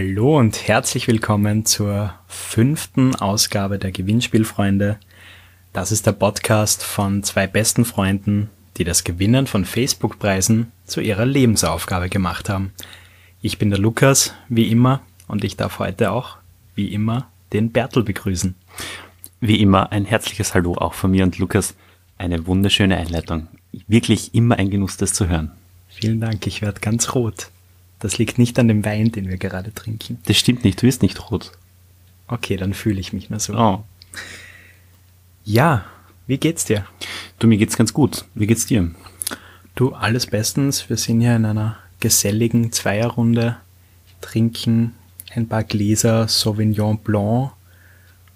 Hallo und herzlich willkommen zur fünften Ausgabe der Gewinnspielfreunde. Das ist der Podcast von zwei besten Freunden, die das Gewinnen von Facebook-Preisen zu ihrer Lebensaufgabe gemacht haben. Ich bin der Lukas, wie immer, und ich darf heute auch, wie immer, den Bertel begrüßen. Wie immer ein herzliches Hallo auch von mir und Lukas. Eine wunderschöne Einleitung. Wirklich immer ein Genuss, das zu hören. Vielen Dank, ich werde ganz rot. Das liegt nicht an dem Wein, den wir gerade trinken. Das stimmt nicht, du bist nicht rot. Okay, dann fühle ich mich nur so. Oh. Ja, wie geht's dir? Du, mir geht's ganz gut. Wie geht's dir? Du, alles bestens. Wir sind hier in einer geselligen Zweierrunde, trinken ein paar Gläser Sauvignon Blanc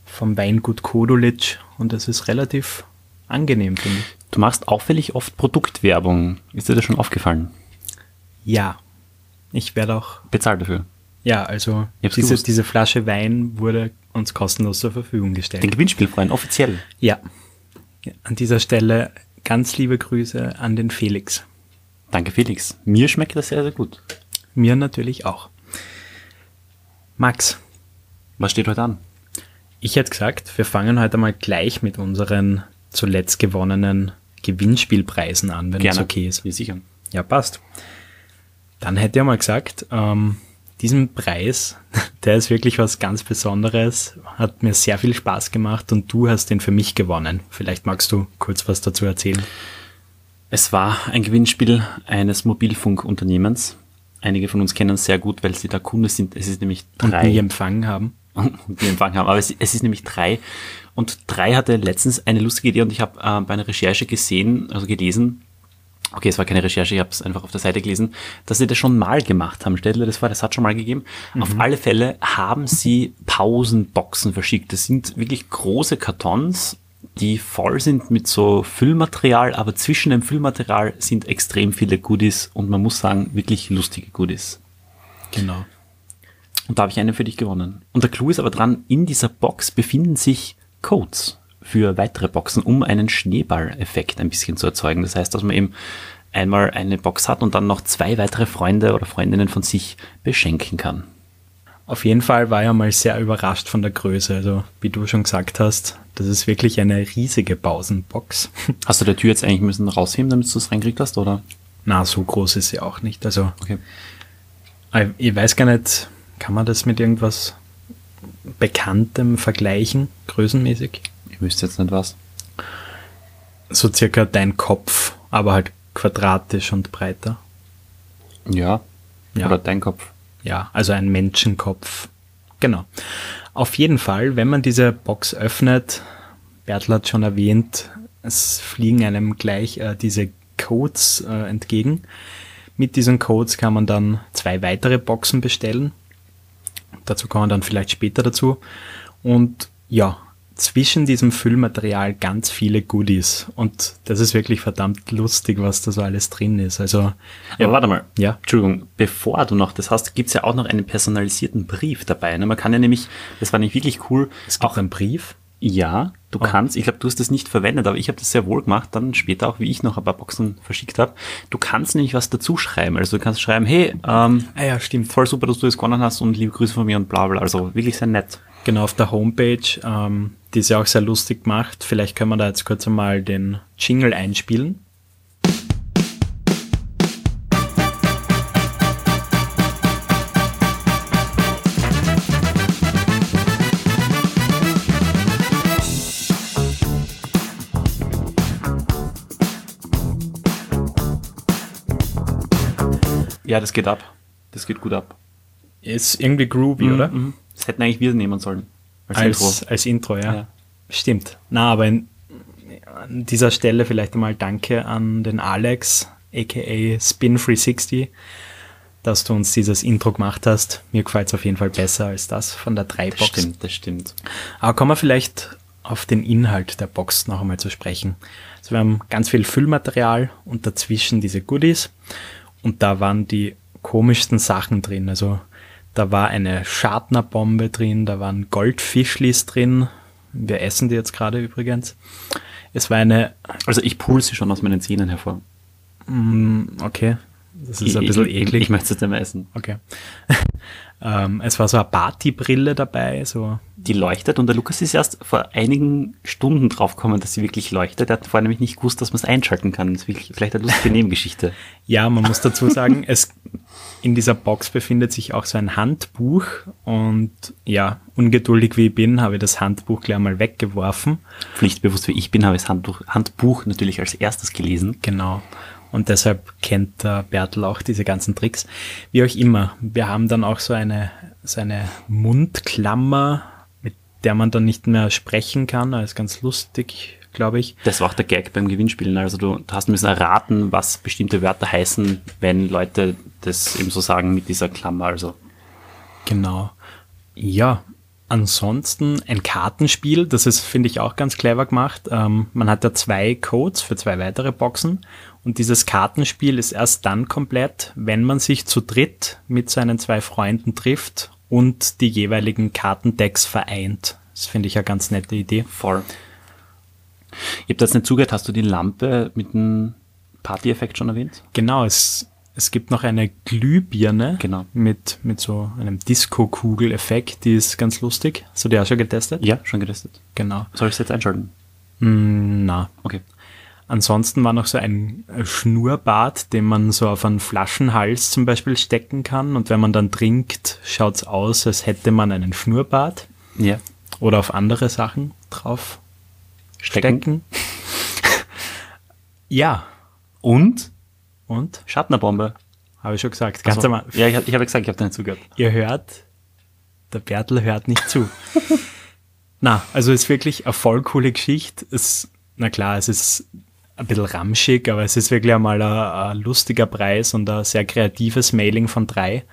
vom Weingut Kodolitsch und es ist relativ angenehm, finde ich. Du machst auffällig oft Produktwerbung. Ist dir das schon aufgefallen? Ja, ich werde auch. Bezahlt dafür. Ja, also diese, diese Flasche Wein wurde uns kostenlos zur Verfügung gestellt. Den Gewinnspielfreund, offiziell. Ja. ja. An dieser Stelle ganz liebe Grüße an den Felix. Danke, Felix. Mir schmeckt das sehr, sehr gut. Mir natürlich auch. Max, Was steht heute an? ich hätte gesagt, wir fangen heute mal gleich mit unseren zuletzt gewonnenen Gewinnspielpreisen an, wenn es okay ist. Ja, sicher. Ja, passt. Dann hätte ich mal gesagt, ähm, diesen Preis, der ist wirklich was ganz Besonderes, hat mir sehr viel Spaß gemacht und du hast den für mich gewonnen. Vielleicht magst du kurz was dazu erzählen. Es war ein Gewinnspiel eines Mobilfunkunternehmens. Einige von uns kennen es sehr gut, weil sie da Kunde sind. Es ist nämlich Und drei. nie empfangen haben. und die empfangen haben. Aber es, es ist nämlich drei. Und drei hatte letztens eine lustige Idee und ich habe äh, bei einer Recherche gesehen, also gelesen, okay, es war keine Recherche, ich habe es einfach auf der Seite gelesen, dass sie das schon mal gemacht haben. Stellt dir das vor, das hat schon mal gegeben. Auf alle Fälle haben sie Pausenboxen verschickt. Das sind wirklich große Kartons, die voll sind mit so Füllmaterial, aber zwischen dem Füllmaterial sind extrem viele Goodies und man muss sagen, wirklich lustige Goodies. Genau. Und da habe ich eine für dich gewonnen. Und der Clou ist aber dran, in dieser Box befinden sich Codes für weitere Boxen, um einen Schneeball-Effekt ein bisschen zu erzeugen. Das heißt, dass man eben einmal eine Box hat und dann noch zwei weitere Freunde oder Freundinnen von sich beschenken kann. Auf jeden Fall war ich mal sehr überrascht von der Größe. Also, wie du schon gesagt hast, das ist wirklich eine riesige Pausenbox. Hast du der Tür jetzt eigentlich müssen rausheben, damit du es reingekriegt hast, oder? Na, so groß ist sie auch nicht. Also, Okay. ich- ich weiß gar nicht, kann man das mit irgendwas Bekanntem vergleichen, größenmäßig? Wüsste jetzt nicht was. So circa dein Kopf, aber halt quadratisch und breiter. Ja. Ja. Oder dein Kopf. Ja, also ein Menschenkopf. Genau. Auf jeden Fall, wenn man diese Box öffnet, Bertel hat schon erwähnt, es fliegen einem gleich äh, diese Codes äh, entgegen. Mit diesen Codes kann man dann zwei weitere Boxen bestellen. Dazu kommen wir dann vielleicht später dazu. Und ja, zwischen diesem Füllmaterial ganz viele Goodies. Und das ist wirklich verdammt lustig, was da so alles drin ist. Also, Ja, warte mal. Ja. Entschuldigung, bevor du noch das hast, gibt's ja auch noch einen personalisierten Brief dabei. Ne? Man kann ja nämlich, das war nicht wirklich cool, es gibt einen Brief. Ja, du Oh. kannst, ich glaube, du hast das nicht verwendet, aber ich habe das sehr wohl gemacht, dann später auch, wie ich noch ein paar Boxen verschickt habe. Du kannst nämlich was dazu schreiben. Also du kannst schreiben, hey, ähm, Ah ja, stimmt. voll super, dass du das gewonnen hast und liebe Grüße von mir und bla bla. Also wirklich sehr nett. Genau, auf der Homepage, ähm, die ist ja auch sehr lustig gemacht. Vielleicht können wir da jetzt kurz einmal den Jingle einspielen. Ja, das geht ab. Das geht gut ab. Ist irgendwie groovy, oder? Mhm. Das hätten eigentlich wir nehmen sollen. Als, Als, Intro. als Intro, ja. Ja. Stimmt. Na, aber in, an dieser Stelle vielleicht einmal Danke an den Alex, aka Spin360, dass du uns dieses Intro gemacht hast. Mir gefällt es auf jeden Fall besser als das von der Das 3-Box. stimmt, das stimmt. Aber kommen wir vielleicht auf den Inhalt der Box noch einmal zu sprechen. Also wir haben ganz viel Füllmaterial und dazwischen diese Goodies. Und da waren die komischsten Sachen drin. Also da war eine Schadnerbombe drin, da waren Goldfischlis drin. Wir essen die jetzt gerade übrigens. Es war eine, Also ich pull sie schon aus meinen Zähnen hervor. mm, okay, Das ist ein bisschen ich, eklig. Ich, ich möchte es jetzt nicht mehr essen. Okay. ähm, es war so eine Partybrille dabei, so. Die leuchtet und der Lukas ist erst vor einigen Stunden draufgekommen, dass sie wirklich leuchtet. Er hat vorher nämlich nicht gewusst, dass man es einschalten kann. Das ist vielleicht eine lustige Nebengeschichte. Ja, man muss dazu sagen, es in dieser Box befindet sich auch so ein Handbuch und ja, ungeduldig wie ich bin, habe ich das Handbuch gleich mal weggeworfen. Pflichtbewusst wie ich bin, habe ich das Handbuch, Handbuch natürlich als erstes gelesen. Genau. Und deshalb kennt der Bertel auch diese ganzen Tricks. Wie auch immer, wir haben dann auch so eine, so eine Mundklammer, mit der man dann nicht mehr sprechen kann. Das ist ganz lustig, glaube ich. Das war auch der Gag beim Gewinnspielen. Also du, du hast müssen erraten, was bestimmte Wörter heißen, wenn Leute das eben so sagen mit dieser Klammer. Also Genau. Ja, ansonsten ein Kartenspiel, das ist, finde ich, auch ganz clever gemacht. Ähm, man hat da zwei Codes für zwei weitere Boxen und dieses Kartenspiel ist erst dann komplett, wenn man sich zu dritt mit seinen zwei Freunden trifft und die jeweiligen Kartendecks vereint. Das finde ich eine ganz nette Idee. voll. Ich habe das nicht zugehört. Hast du die Lampe mit dem Party-Effekt schon erwähnt? Genau, es, es gibt noch eine Glühbirne Genau. mit, mit so einem Disco-Kugel-Effekt, die ist ganz lustig. Hast du die auch schon getestet? Ja, schon getestet. Genau. Soll ich es jetzt einschalten? Mm, na, Okay. Ansonsten war noch so ein Schnurrbart, den man so auf einen Flaschenhals zum Beispiel stecken kann. Und wenn man dann trinkt, schaut's aus, als hätte man einen Schnurrbart Ja. oder auf andere Sachen drauf Stecken. stecken. ja, Und und? Schattnerbombe. Habe ich schon gesagt. Ganz Also, Anfang. ja, ich, ich habe gesagt, ich habe da nicht zugehört. Ihr hört, der Bertel hört nicht zu. na, also ist wirklich eine voll coole Geschichte. Es, na klar, es ist ein bisschen ramschig, aber es ist wirklich einmal ein, ein lustiger Preis und ein sehr kreatives Mailing von drei.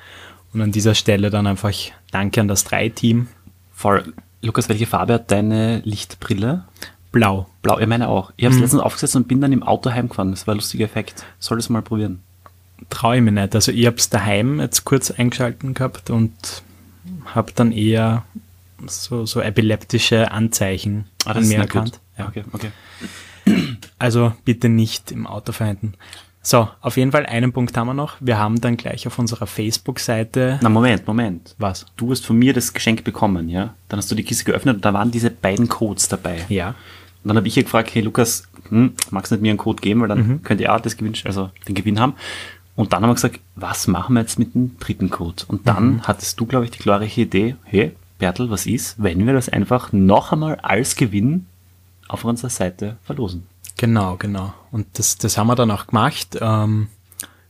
Und an dieser Stelle dann einfach Danke an das Drei-Team. Voll. Lukas, welche Farbe hat deine Lichtbrille? Blau. Blau, ich meine auch. Ich habe es letztens aufgesetzt und bin dann im Auto heimgefahren. Das war ein lustiger Effekt. Soll das mal probieren. Traue ich mich nicht. Also ich habe es daheim jetzt kurz eingeschalten gehabt und habe dann eher so, so epileptische Anzeichen Ah, an mir erkannt. Ja. Okay, okay. Also bitte nicht im Auto verwenden. So, auf jeden Fall einen Punkt haben wir noch. Wir haben dann gleich auf unserer Facebook-Seite Na, Moment, Moment. was? Du hast von mir das Geschenk bekommen, ja? Dann hast du die Kiste geöffnet und da waren diese beiden Codes dabei. Ja. Und dann habe ich ihr gefragt, hey Lukas, hm, magst du nicht mir einen Code geben, weil dann könnt ihr auch das Gewinn, also den Gewinn haben. Und dann haben wir gesagt, was machen wir jetzt mit dem dritten Code? Und dann hattest du, glaube ich, die glorreiche Idee, hey, Bertel, was ist, wenn wir das einfach noch einmal als Gewinn auf unserer Seite verlosen? Genau, genau. Und das, das haben wir dann auch gemacht. Ähm,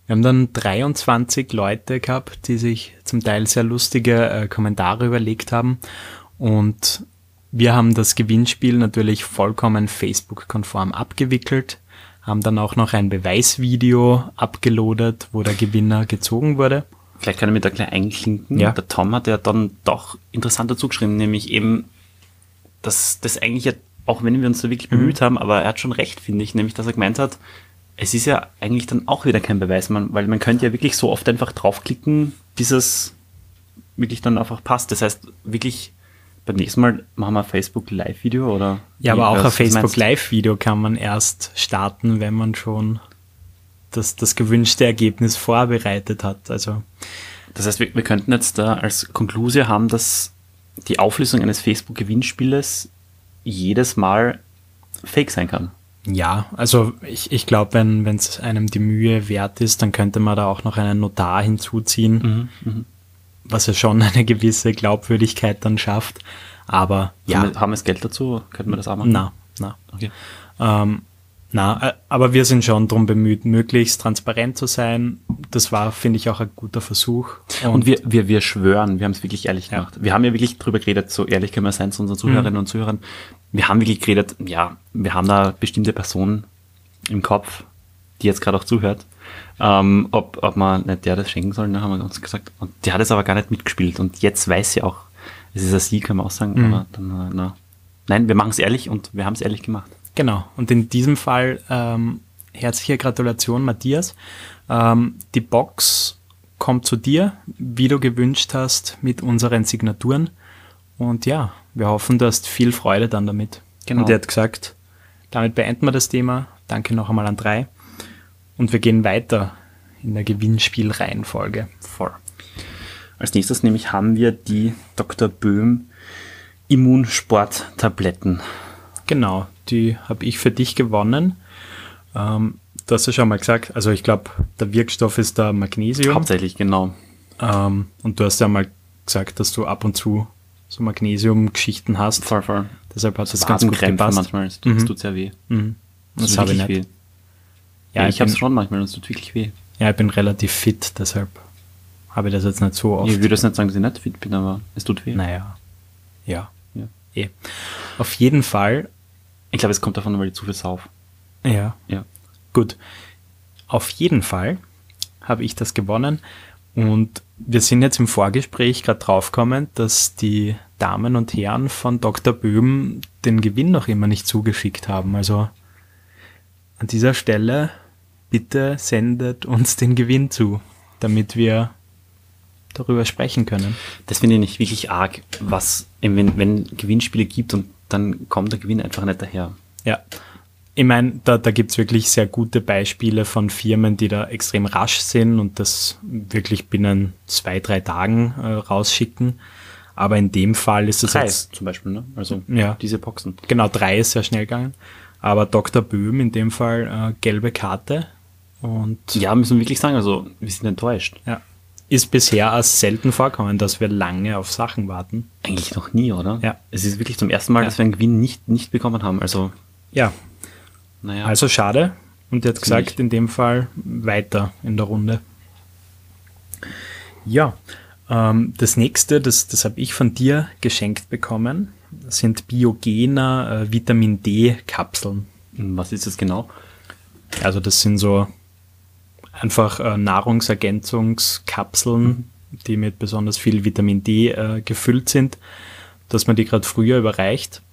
wir haben dann 23 Leute gehabt, die sich zum Teil sehr lustige äh, Kommentare überlegt haben. Und wir haben das Gewinnspiel natürlich vollkommen Facebook-konform abgewickelt, haben dann auch noch ein Beweisvideo abgeloadet, wo der Gewinner gezogen wurde. Vielleicht kann ich mir da gleich einklinken. Ja. Der Tom hat ja dann doch interessant dazu geschrieben, nämlich eben, dass das eigentlich ja, auch wenn wir uns da wirklich bemüht haben, aber er hat schon recht, finde ich, nämlich, dass er gemeint hat, es ist ja eigentlich dann auch wieder kein Beweis, man, weil man könnte ja wirklich so oft einfach draufklicken, bis es wirklich dann einfach passt. Das heißt, wirklich beim nächsten Mal machen wir ein Facebook Live-Video oder? Ja, aber auch ein Facebook? Live-Video kann man erst starten, wenn man schon das, das gewünschte Ergebnis vorbereitet hat. Also Das heißt, wir, wir könnten jetzt da als Konklusion haben, dass die Auflösung eines Facebook-Gewinnspieles jedes Mal fake sein kann. ja, also ich, ich glaube, wenn es einem die Mühe wert ist, dann könnte man da auch noch einen Notar hinzuziehen, was ja schon eine gewisse Glaubwürdigkeit dann schafft. Aber ja, Haben, wir, haben wir das Geld dazu? Könnten wir das auch machen? na, na. Okay. Ähm, na, äh, aber wir sind schon darum bemüht, möglichst transparent zu sein. Das war, finde ich, auch ein guter Versuch. Und wir, wir, wir schwören, wir haben es wirklich ehrlich Ja. gemacht. Wir haben ja wirklich drüber geredet, so ehrlich können wir sein zu unseren Zuhörerinnen und Zuhörern. Wir haben wirklich geredet, ja, wir haben da bestimmte Personen im Kopf, die jetzt gerade auch zuhört, ähm, ob, ob man nicht der das schenken soll, ne, haben wir uns gesagt. Und die hat es aber gar nicht mitgespielt. Und jetzt weiß sie auch, es ist ein Sie, können wir auch sagen, aber dann, äh, na. Nein, wir machen es ehrlich und wir haben es ehrlich gemacht. Genau. Und in diesem Fall ähm, herzliche Gratulation, Matthias. Ähm, die Box kommt zu dir, wie du gewünscht hast, mit unseren Signaturen. Und ja, wir hoffen, du hast viel Freude dann damit. Genau. Und er hat gesagt, damit beenden wir das Thema. Danke noch einmal an drei. Und wir gehen weiter in der Gewinnspielreihenfolge. Voll. Als nächstes nämlich haben wir die Dr. Böhm Immunsport-Tabletten. Genau, die habe ich für dich gewonnen. Ähm, du hast ja schon mal gesagt, also ich glaube, der Wirkstoff ist da Magnesium. Hauptsächlich, genau. Ähm, und du hast ja mal gesagt, dass du ab und zu so Magnesium-Geschichten hast. Voll, voll. Deshalb hat das ganz gut gepasst. manchmal, es Mhm. tut sehr weh. Mhm. Das tut habe ich nicht. weh. Ja, Ja, ich ich habe es schon manchmal und es tut wirklich weh. Ja, ich bin relativ fit, deshalb habe ich das jetzt nicht so oft. Ich würde jetzt nicht sagen, dass ich nicht fit bin, aber es tut weh. Naja, ja. Ja. Eh. Auf jeden Fall, Ich glaube, es kommt davon, weil ich zu viel sauf. ja, Ja. gut. Auf jeden Fall habe ich das gewonnen und wir sind jetzt im Vorgespräch gerade draufgekommen, dass die Damen und Herren von Dr. Böhm den Gewinn noch immer nicht zugeschickt haben. Also an dieser Stelle bitte sendet uns den Gewinn zu, damit wir darüber sprechen können. Das finde ich nicht wirklich arg, was, wenn, wenn Gewinnspiele gibt und dann kommt der Gewinn einfach nicht daher. Ja. Ich meine, da, da gibt's wirklich sehr gute Beispiele von Firmen, die da extrem rasch sind und das wirklich binnen zwei, drei Tagen äh, rausschicken. Aber in dem Fall ist es Drei jetzt, zum Beispiel, ne? Also Ja. diese Boxen. genau, drei ist sehr schnell gegangen. Aber Dr. Böhm in dem Fall äh, gelbe Karte und Ja, müssen wir wirklich sagen, also wir sind enttäuscht. ja, ist bisher als selten vorkommen, dass wir lange auf Sachen warten. Eigentlich noch nie, oder? Ja. Es ist wirklich zum ersten Mal, Ja. dass wir einen Gewinn nicht, nicht bekommen haben. Also, Ja, naja. also schade. Und jetzt gesagt, in dem Fall weiter in der Runde. Ja, ähm, das nächste, das, das habe ich von dir geschenkt bekommen, sind Biogener äh, Vitamin D-Kapseln. was ist das genau? Also das sind so einfach äh, Nahrungsergänzungskapseln, die mit besonders viel Vitamin D äh, gefüllt sind, dass man die gerade früher überreicht.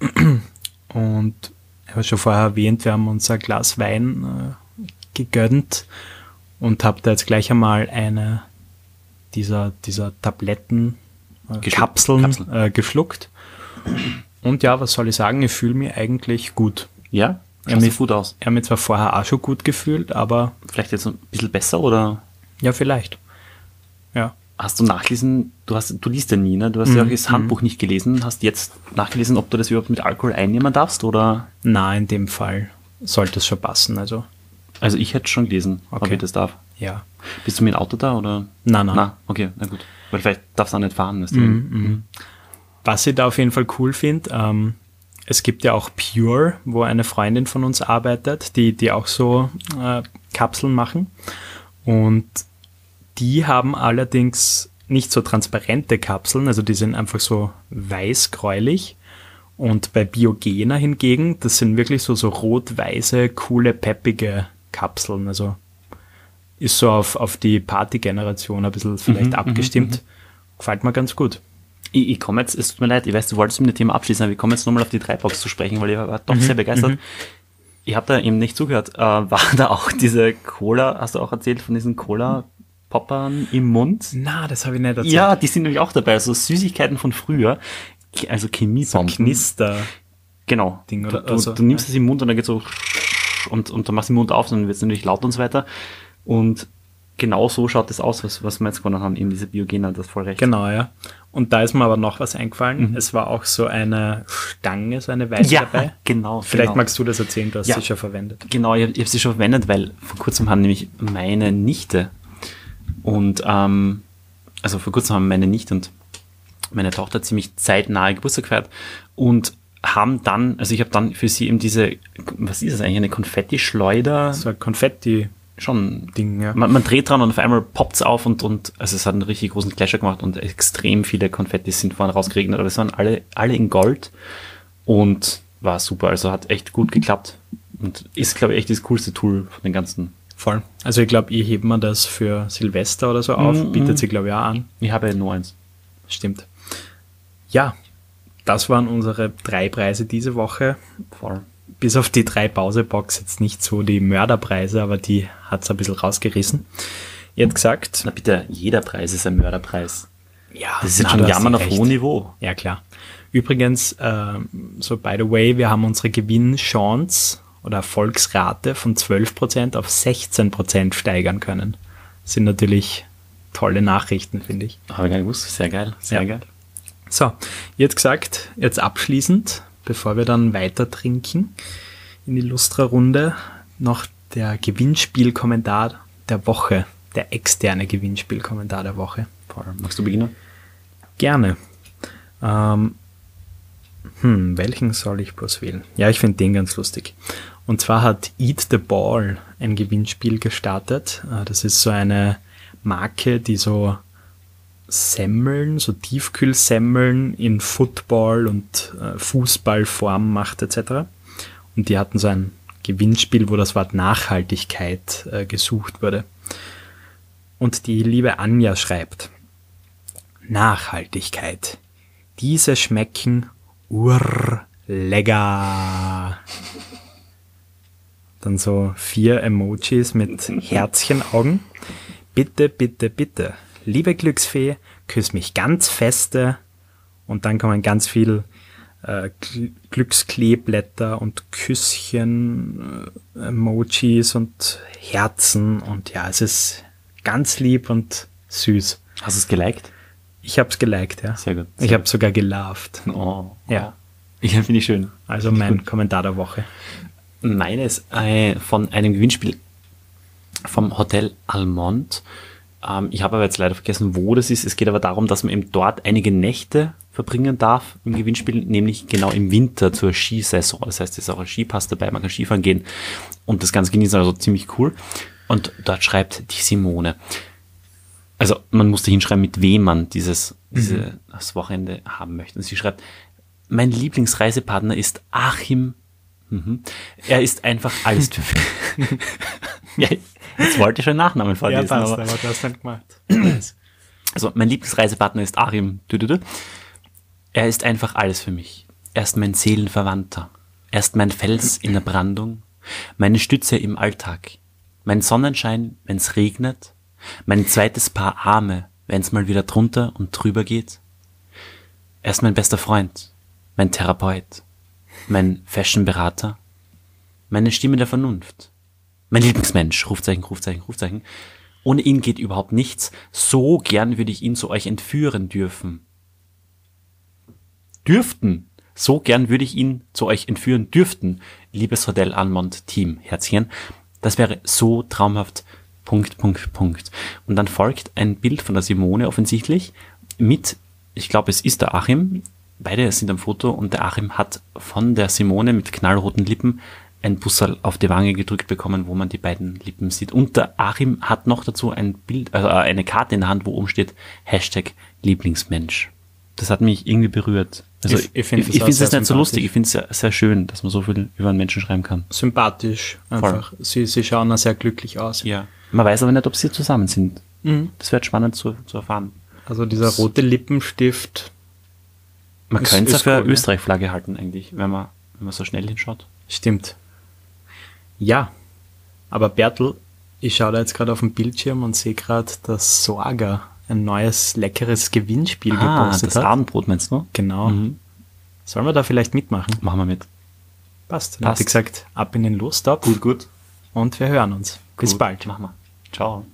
Und ich habe schon vorher erwähnt, wir haben uns ein Glas Wein äh, gegönnt und habe da jetzt gleich einmal eine dieser, dieser Tabletten, äh, Geschluckt. Kapseln, Kapseln. Äh, geschluckt. Und ja, was soll ich sagen, ich fühle mich eigentlich gut. Ja? Mit- ja, gut aus. Ich habe mich zwar vorher auch schon gut gefühlt, aber Vielleicht jetzt ein bisschen besser oder ja, vielleicht. Ja. Hast du nachgelesen, du hast, du liest ja nie, ne? Du hast ja auch das Handbuch nicht gelesen, hast jetzt nachgelesen, ob du das überhaupt mit Alkohol einnehmen darfst oder? Na, in dem Fall sollte es schon passen. Also, Also ich hätte schon gelesen, ob Okay. ich das darf. ja. Bist du mit dem Auto da oder? Na, na. Na, okay, na gut. Weil vielleicht darfst du auch nicht fahren. Weißt du? Mhm, Was ich da auf jeden Fall cool finde, ähm, es gibt ja auch Pure, wo eine Freundin von uns arbeitet, die, die auch so äh, Kapseln machen. Und die haben allerdings nicht so transparente Kapseln, also die sind einfach so weiß-gräulich. Und bei Biogena hingegen, das sind wirklich so, so rot-weiße, coole, peppige Kapseln. Also ist so auf, auf die Party-Generation ein bisschen vielleicht abgestimmt. Gefällt mir ganz gut. Ich, ich komme jetzt, es tut mir leid, ich weiß, du wolltest mit dem Thema abschließen, aber ich komme jetzt nochmal auf die Dreibox zu sprechen, weil ich war doch sehr begeistert. Ich habe da eben nicht zugehört. Äh, war da auch diese Cola, hast du auch erzählt von diesen Cola-Poppern im Mund? Na, das habe ich nicht erzählt. Ja, die sind nämlich auch dabei, also Süßigkeiten von früher, also so Chemiebomben. Knister. Genau. Ding du, oder- du, also, du nimmst es im Mund und dann geht so und, und dann machst du den Mund auf, dann wird es natürlich laut und so weiter. Und genau so schaut es aus, was, was wir jetzt gewonnen haben, eben diese Biogena, das voll recht. Genau, ja. Und da ist mir aber noch was eingefallen. Es war auch so eine Stange, so eine weiße dabei. genau. Vielleicht genau. magst du das erzählen, du hast Ja. sie schon verwendet. Genau, ich habe hab sie schon verwendet, weil vor kurzem haben nämlich meine Nichte und ähm, also vor kurzem haben meine Nichte und meine Tochter ziemlich zeitnahe Geburtstag gefeiert und haben dann, also ich habe dann für sie eben diese, was ist das eigentlich, eine Konfettischleuder? So ein Konfetti-Ding, Schon ja. man, man dreht dran und auf einmal poppt's auf und, und also es hat einen richtig großen Clasher gemacht und extrem viele Konfettis sind vorne rausgeregnet, aber es waren alle, alle in Gold und war super, also hat echt gut geklappt und ist, glaube ich, echt das coolste Tool von den ganzen. Voll. Also ich glaube, ihr hebt mir das für Silvester oder so auf. Mhm, Bietet sie, glaube ich, auch an. Ich habe ja nur eins. Stimmt. Ja, das waren unsere drei Preise diese Woche. Voll. Bis auf die drei Pausebox jetzt nicht so die Mörderpreise, aber die hat's ein bisschen rausgerissen. Ihr habt gesagt, Na bitte, jeder Preis ist ein Mörderpreis. ja, Das ist jetzt schon Jammern auf hohem Niveau. Ja, klar. Übrigens, ähm, so by the way, wir haben unsere Gewinnchance oder Erfolgsrate von 12% auf 16% steigern können. sind natürlich tolle Nachrichten, finde ich. Habe ich gar nicht gewusst. Sehr geil, sehr Ja. geil. So, jetzt gesagt, jetzt abschließend, bevor wir dann weiter trinken in die Lustra-Runde, noch der Gewinnspielkommentar der Woche, der externe Gewinnspielkommentar der Woche. Voll. Magst du beginnen? Gerne. Ähm, hm, welchen soll ich bloß wählen? Ja, ich finde den ganz lustig. Und zwar hat Eat the Ball ein Gewinnspiel gestartet. Äh, Das ist so eine Marke, die so Semmeln, so Tiefkühlsemmeln in Football und äh, Fußballform macht etc. Und die hatten so ein Gewinnspiel, wo das Wort Nachhaltigkeit äh, gesucht wurde. Und die liebe Anja schreibt, Nachhaltigkeit. Diese schmecken urlecker. Dann so vier Emojis mit Herzchenaugen. Bitte, bitte, bitte. Liebe Glücksfee, küss mich ganz feste. Und dann kommen ganz viel äh, Gl- Glückskleeblätter und Küsschen, äh, Emojis und Herzen. Und ja, es ist ganz lieb und süß. Hast du es geliked? Ich hab's geliked, ja. Sehr gut. Ich habe sogar geloved. Oh. Ja. Ich finde ich schön. Also mein Kommentar der Woche. Meines äh, von einem Gewinnspiel vom Hotel Almond. Ähm, ich habe aber jetzt leider vergessen, wo das ist. Es geht aber darum, dass man eben dort einige Nächte verbringen darf im Gewinnspiel, nämlich genau im Winter zur Skisaison. Das heißt, es ist auch ein Skipass dabei, man kann Skifahren gehen und das Ganze genießen, also ziemlich cool. Und dort schreibt die Simone. Also man musste hinschreiben, mit wem man dieses, diese, das Wochenende haben möchte. Und sie schreibt, mein Lieblingsreisepartner ist Achim Mhm. Er ist einfach alles für mich. ja, jetzt wollte ich schon Nachnamen vorlesen. aber, du hast dann gemacht. also, mein Lieblingsreisepartner ist Achim. Dü, dü, dü. Er ist einfach alles für mich. Er ist mein Seelenverwandter. Er ist mein Fels in der Brandung, meine Stütze im Alltag, mein Sonnenschein, wenn's regnet, mein zweites Paar Arme, wenn's mal wieder drunter und drüber geht. Er ist mein bester Freund, mein Therapeut, mein Fashionberater, meine Stimme der Vernunft, mein Lieblingsmensch, Rufzeichen, Rufzeichen, Rufzeichen. Ohne ihn geht überhaupt nichts. So gern würde ich ihn zu euch entführen dürfen. Dürften. So gern würde ich ihn zu euch entführen dürften. Liebes Hotel Almond Team, Herzchen. Das wäre so traumhaft. Punkt, Punkt, Punkt. Und dann folgt ein Bild von der Simone offensichtlich mit, ich glaube, es ist der Achim. Beide sind am Foto und der Achim hat von der Simone mit knallroten Lippen ein Busserl auf die Wange gedrückt bekommen, wo man die beiden Lippen sieht. Und der Achim hat noch dazu ein Bild, also eine Karte in der Hand, wo oben steht Hashtag Lieblingsmensch. Das hat mich irgendwie berührt. Also Ich- ich, das finde es sehr nicht so lustig. Ich finde es sehr, sehr schön, dass man so viel über einen Menschen schreiben kann. Sympathisch einfach. Sie, sie schauen da sehr glücklich aus. Ja. Man weiß aber nicht, ob sie zusammen sind. Mhm. Das wird spannend zu, zu erfahren. Also dieser rote Lippenstift. Man Ist- könnte es für cool, ja. Österreich-Flagge halten, eigentlich, wenn man, wenn man so schnell hinschaut. Stimmt. Ja. Aber Bertel, ich schaue da jetzt gerade auf den Bildschirm und sehe gerade, dass Sorga ein neues leckeres Gewinnspiel Ah, gepostet das hat. Abendbrot meinst du? Genau. Mhm. Sollen wir da vielleicht mitmachen? Machen wir mit. Passt. Dann Passt. ich gesagt, ab in den Lostop gut. und wir hören uns. Bis Gut. bald. Machen wir. Ciao.